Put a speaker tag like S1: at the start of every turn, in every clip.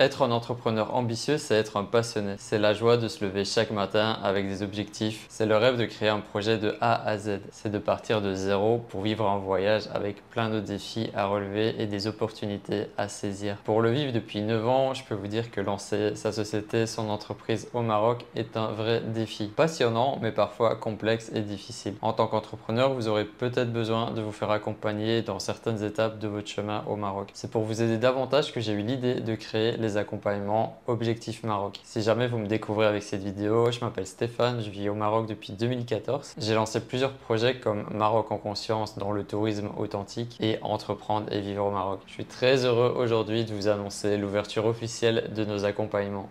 S1: Être un entrepreneur ambitieux, c'est être un passionné. C'est la joie de se lever chaque matin avec des objectifs. C'est le rêve de créer un projet de A à Z. C'est de partir de zéro pour vivre un voyage avec plein de défis à relever et des opportunités à saisir. Pour le vivre depuis 9 ans, je peux vous dire que lancer sa société, son entreprise au Maroc est un vrai défi. Passionnant, mais parfois complexe et difficile. En tant qu'entrepreneur, vous aurez peut-être besoin de vous faire accompagner dans certaines étapes de votre chemin au Maroc. C'est pour vous aider davantage que j'ai eu l'idée de créer les accompagnements Objectif Maroc. Si jamais vous me découvrez avec cette vidéo, je m'appelle Stéphane, je vis au Maroc depuis 2014. J'ai lancé plusieurs projets comme Maroc en conscience dans le tourisme authentique et Entreprendre et vivre au Maroc. Je suis très heureux aujourd'hui de vous annoncer l'ouverture officielle de nos accompagnements.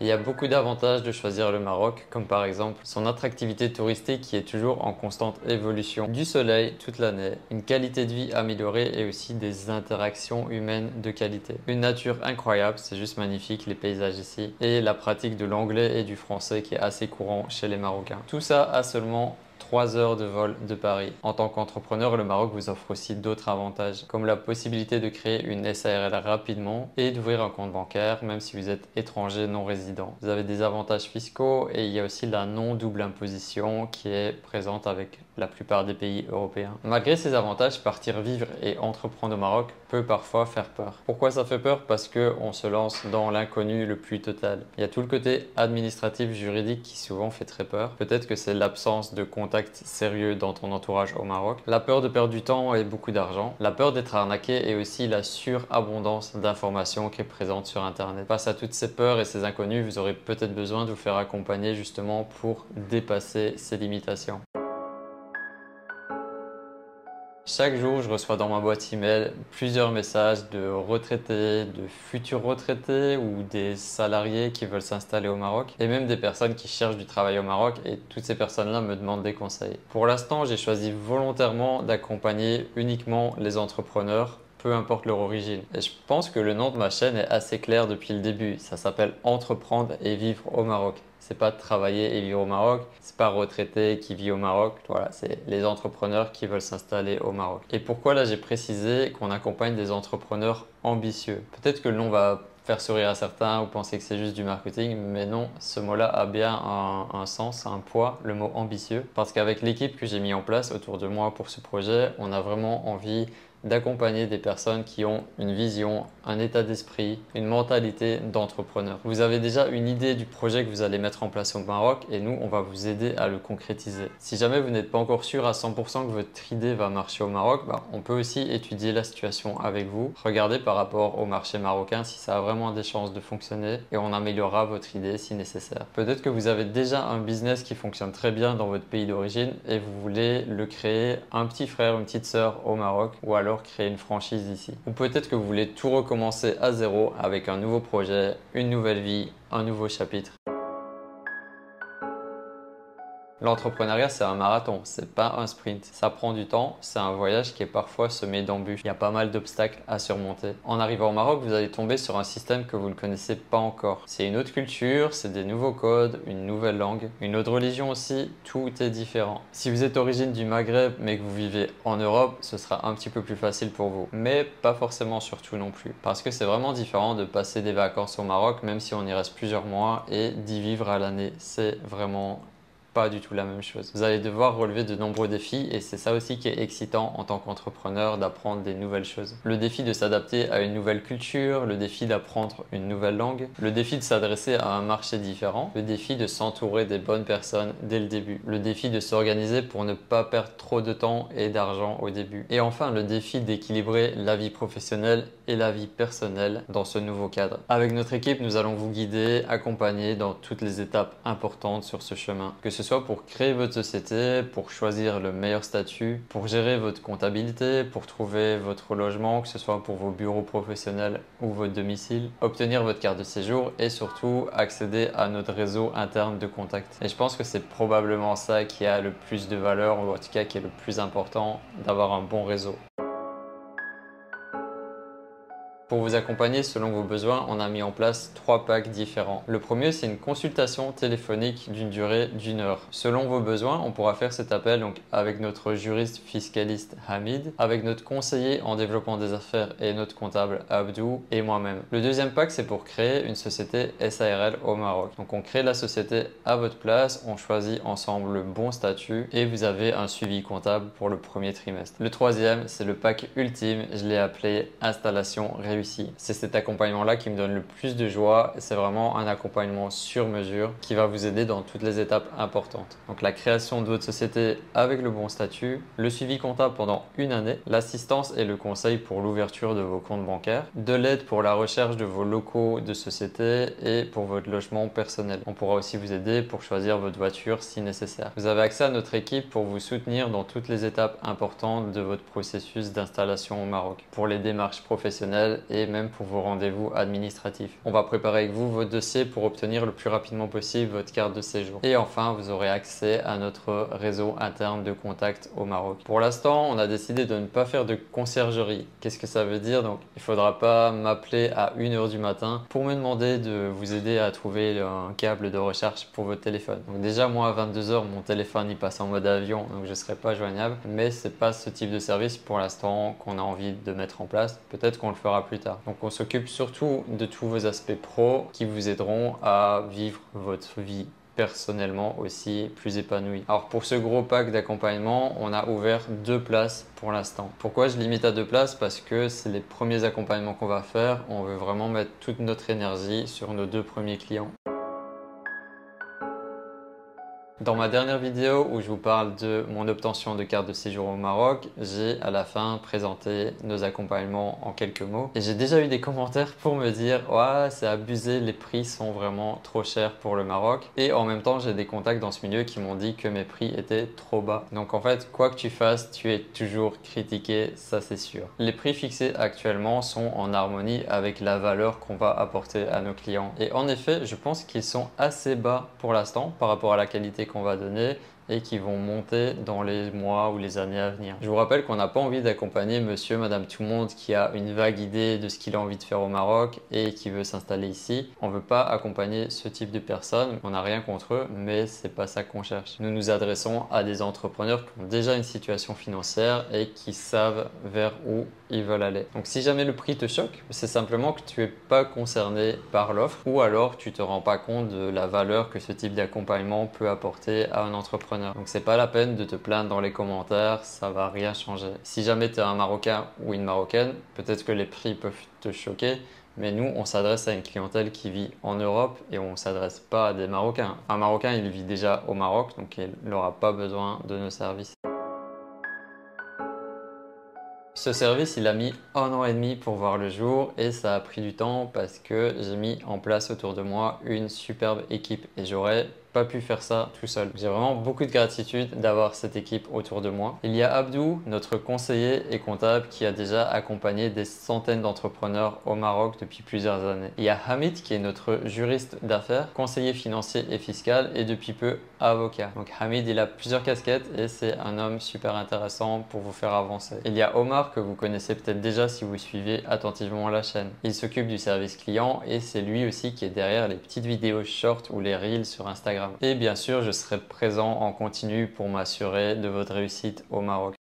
S1: Il y a beaucoup d'avantages de choisir le Maroc, comme par exemple son attractivité touristique qui est toujours en constante évolution, du soleil toute l'année, une qualité de vie améliorée et aussi des interactions humaines de qualité. Une nature incroyable, c'est juste magnifique les paysages ici, et la pratique de l'anglais et du français qui est assez courant chez les Marocains. Tout ça à seulement 3 heures de vol de Paris. En tant qu'entrepreneur, le Maroc vous offre aussi d'autres avantages, comme la possibilité de créer une SARL rapidement et d'ouvrir un compte bancaire, même si vous êtes étranger non résident. Vous avez des avantages fiscaux et il y a aussi la non-double imposition qui est présente avec la plupart des pays européens. Malgré ces avantages, partir vivre et entreprendre au Maroc peut parfois faire peur. Pourquoi ça fait peur? Parce qu'on se lance dans l'inconnu le plus total. Il y a tout le côté administratif, juridique qui souvent fait très peur. Peut-être que c'est l'absence de sérieux dans ton entourage au Maroc. La peur de perdre du temps et beaucoup d'argent. La peur d'être arnaqué et aussi la surabondance d'informations qui est présente sur Internet. Face à toutes ces peurs et ces inconnus, vous aurez peut-être besoin de vous faire accompagner justement pour dépasser ces limitations. Chaque jour, je reçois dans ma boîte email plusieurs messages de retraités, de futurs retraités ou des salariés qui veulent s'installer au Maroc et même des personnes qui cherchent du travail au Maroc et toutes ces personnes-là me demandent des conseils. Pour l'instant, j'ai choisi volontairement d'accompagner uniquement les entrepreneurs peu importe leur origine. Et je pense que le nom de ma chaîne est assez clair depuis le début. Ça s'appelle Entreprendre et vivre au Maroc. C'est pas travailler et vivre au Maroc, c'est pas retraité qui vit au Maroc. Voilà, c'est les entrepreneurs qui veulent s'installer au Maroc. Et pourquoi là j'ai précisé qu'on accompagne des entrepreneurs ambitieux? Peut-être que le nom va faire sourire à certains ou penser que c'est juste du marketing, mais non, ce mot-là a bien un, sens, un poids, le mot ambitieux, parce qu'avec l'équipe que j'ai mis en place autour de moi pour ce projet, on a vraiment envie d'accompagner des personnes qui ont une vision, un état d'esprit, une mentalité d'entrepreneur. Vous avez déjà une idée du projet que vous allez mettre en place au Maroc et nous, on va vous aider à le concrétiser. Si jamais vous n'êtes pas encore sûr à 100% que votre idée va marcher au Maroc, bah, on peut aussi étudier la situation avec vous, regarder par rapport au marché marocain si ça a vraiment des chances de fonctionner et on améliorera votre idée si nécessaire. Peut-être que vous avez déjà un business qui fonctionne très bien dans votre pays d'origine et vous voulez le créer un petit frère, une petite sœur au Maroc ou alors créer une franchise ici. Ou peut-être que vous voulez tout recommencer à zéro avec un nouveau projet, une nouvelle vie, un nouveau chapitre. L'entrepreneuriat, c'est un marathon, c'est pas un sprint. Ça prend du temps, c'est un voyage qui est parfois semé d'embûches. Il y a pas mal d'obstacles à surmonter. En arrivant au Maroc, vous allez tomber sur un système que vous ne connaissez pas encore. C'est une autre culture, c'est des nouveaux codes, une nouvelle langue, une autre religion aussi, tout est différent. Si vous êtes origine du Maghreb mais que vous vivez en Europe, ce sera un petit peu plus facile pour vous. Mais pas forcément surtout non plus. Parce que c'est vraiment différent de passer des vacances au Maroc, même si on y reste plusieurs mois, et d'y vivre à l'année. C'est vraiment pas du tout la même chose. Vous allez devoir relever de nombreux défis et c'est ça aussi qui est excitant en tant qu'entrepreneur d'apprendre des nouvelles choses. Le défi de s'adapter à une nouvelle culture, le défi d'apprendre une nouvelle langue, le défi de s'adresser à un marché différent, le défi de s'entourer des bonnes personnes dès le début, le défi de s'organiser pour ne pas perdre trop de temps et d'argent au début. Et enfin, le défi d'équilibrer la vie professionnelle et la vie personnelle dans ce nouveau cadre. Avec notre équipe, nous allons vous guider, accompagner dans toutes les étapes importantes sur ce chemin, que ce soit pour créer votre société, pour choisir le meilleur statut, pour gérer votre comptabilité, pour trouver votre logement, que ce soit pour vos bureaux professionnels ou votre domicile, obtenir votre carte de séjour et surtout accéder à notre réseau interne de contacts. Et je pense que c'est probablement ça qui a le plus de valeur, ou en tout cas qui est le plus important, d'avoir un bon réseau. Pour vous accompagner selon vos besoins, on a mis en place trois packs différents. Le premier, c'est une consultation téléphonique d'une durée d'une heure. Selon vos besoins, on pourra faire cet appel donc avec notre juriste fiscaliste Hamid, avec notre conseiller en développement des affaires et notre comptable Abdou et moi-même. Le deuxième pack, c'est pour créer une société SARL au Maroc. Donc on crée la société à votre place, on choisit ensemble le bon statut et vous avez un suivi comptable pour le premier trimestre. Le troisième, c'est le pack ultime, je l'ai appelé installation c'est cet accompagnement-là qui me donne le plus de joie. C'est vraiment un accompagnement sur mesure qui va vous aider dans toutes les étapes importantes. Donc la création de votre société avec le bon statut, le suivi comptable pendant une année, l'assistance et le conseil pour l'ouverture de vos comptes bancaires, de l'aide pour la recherche de vos locaux de société et pour votre logement personnel. On pourra aussi vous aider pour choisir votre voiture si nécessaire. Vous avez accès à notre équipe pour vous soutenir dans toutes les étapes importantes de votre processus d'installation au Maroc. Pour les démarches professionnelles et même pour vos rendez-vous administratifs. On va préparer avec vous votre dossier pour obtenir le plus rapidement possible votre carte de séjour. Et enfin, vous aurez accès à notre réseau interne de contact au Maroc. Pour l'instant, on a décidé de ne pas faire de conciergerie. Qu'est-ce que ça veut dire? Donc, il faudra pas m'appeler à 1h du matin pour me demander de vous aider à trouver un câble de recharge pour votre téléphone. Donc déjà, moi, à 22h, mon téléphone, il passe en mode avion, donc je serai pas joignable. Mais c'est pas ce type de service pour l'instant qu'on a envie de mettre en place. Peut-être qu'on le fera plus Donc on s'occupe surtout de tous vos aspects pro qui vous aideront à vivre votre vie personnellement aussi plus épanoui. Alors pour ce gros pack d'accompagnement, on a ouvert deux places pour l'instant. Pourquoi je limite à deux places? Parce que c'est les premiers accompagnements qu'on va faire. On veut vraiment mettre toute notre énergie sur nos deux premiers clients. Dans ma dernière vidéo où je vous parle de mon obtention de carte de séjour au Maroc, j'ai à la fin présenté nos accompagnements en quelques mots. Et j'ai déjà eu des commentaires pour me dire « Ouais, c'est abusé, les prix sont vraiment trop chers pour le Maroc. » Et en même temps, j'ai des contacts dans ce milieu qui m'ont dit que mes prix étaient trop bas. Donc en fait, quoi que tu fasses, tu es toujours critiqué, ça c'est sûr. Les prix fixés actuellement sont en harmonie avec la valeur qu'on va apporter à nos clients. Et en effet, je pense qu'ils sont assez bas pour l'instant par rapport à la qualité qu'on va donner et qui vont monter dans les mois ou les années à venir. Je vous rappelle qu'on n'a pas envie d'accompagner monsieur, madame, tout le monde qui a une vague idée de ce qu'il a envie de faire au Maroc et qui veut s'installer ici. On ne veut pas accompagner ce type de personnes. On n'a rien contre eux, mais c'est pas ça qu'on cherche. Nous nous adressons à des entrepreneurs qui ont déjà une situation financière et qui savent vers où ils veulent aller. Donc si jamais le prix te choque, c'est simplement que tu n'es pas concerné par l'offre ou alors tu te rends pas compte de la valeur que ce type d'accompagnement peut apporter à un entrepreneur. Donc c'est pas la peine de te plaindre dans les commentaires, ça va rien changer. Si jamais tu es un Marocain ou une Marocaine, peut-être que les prix peuvent te choquer, mais nous, on s'adresse à une clientèle qui vit en Europe et on ne s'adresse pas à des Marocains. Un Marocain, il vit déjà au Maroc, donc il n'aura pas besoin de nos services. Ce service, il a mis un an et demi pour voir le jour et ça a pris du temps parce que j'ai mis en place autour de moi une superbe équipe et j'aurais pu faire ça tout seul. J'ai vraiment beaucoup de gratitude d'avoir cette équipe autour de moi. Il y a Abdou, notre conseiller et comptable qui a déjà accompagné des centaines d'entrepreneurs au Maroc depuis plusieurs années. Il y a Hamid qui est notre juriste d'affaires, conseiller financier et fiscal et depuis peu avocat. Donc Hamid, il a plusieurs casquettes et c'est un homme super intéressant pour vous faire avancer. Il y a Omar que vous connaissez peut-être déjà si vous suivez attentivement la chaîne. Il s'occupe du service client et c'est lui aussi qui est derrière les petites vidéos short ou les reels sur Instagram et bien sûr, je serai présent en continu pour m'assurer de votre réussite au Maroc.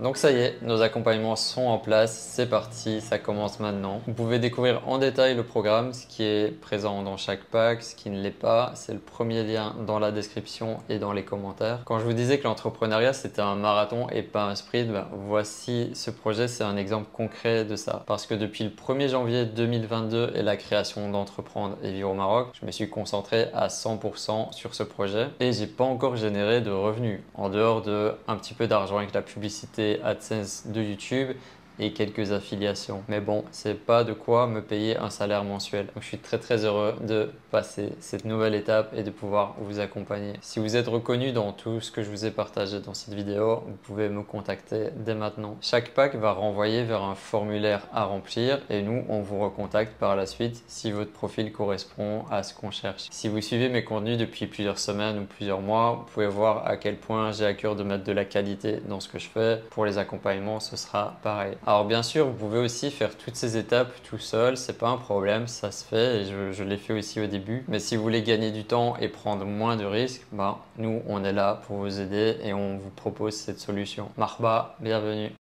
S1: Donc ça y est, nos accompagnements sont en place, c'est parti, ça commence maintenant. Vous pouvez découvrir en détail le programme, ce qui est présent dans chaque pack, ce qui ne l'est pas. C'est le premier lien dans la description et dans les commentaires. Quand je vous disais que l'entrepreneuriat c'était un marathon et pas un sprint, ben, voici ce projet, c'est un exemple concret de ça. Parce que depuis le 1er janvier 2022 et la création d'Entreprendre et Vivre au Maroc, je me suis concentré à 100% sur ce projet et j'ai pas encore généré de revenus en dehors de un petit peu d'argent avec la publicité AdSense de YouTube et quelques affiliations. Mais bon, c'est pas de quoi me payer un salaire mensuel. Donc je suis très très heureux de passer cette nouvelle étape et de pouvoir vous accompagner. Si vous êtes reconnu dans tout ce que je vous ai partagé dans cette vidéo, vous pouvez me contacter dès maintenant. Chaque pack va renvoyer vers un formulaire à remplir et nous, on vous recontacte par la suite si votre profil correspond à ce qu'on cherche. Si vous suivez mes contenus depuis plusieurs semaines ou plusieurs mois, vous pouvez voir à quel point j'ai à cœur de mettre de la qualité dans ce que je fais. Pour les accompagnements, ce sera pareil. Alors bien sûr, vous pouvez aussi faire toutes ces étapes tout seul, c'est pas un problème, ça se fait et je, l'ai fait aussi au début. Mais si vous voulez gagner du temps et prendre moins de risques, bah, nous on est là pour vous aider et on vous propose cette solution. Marba, bienvenue.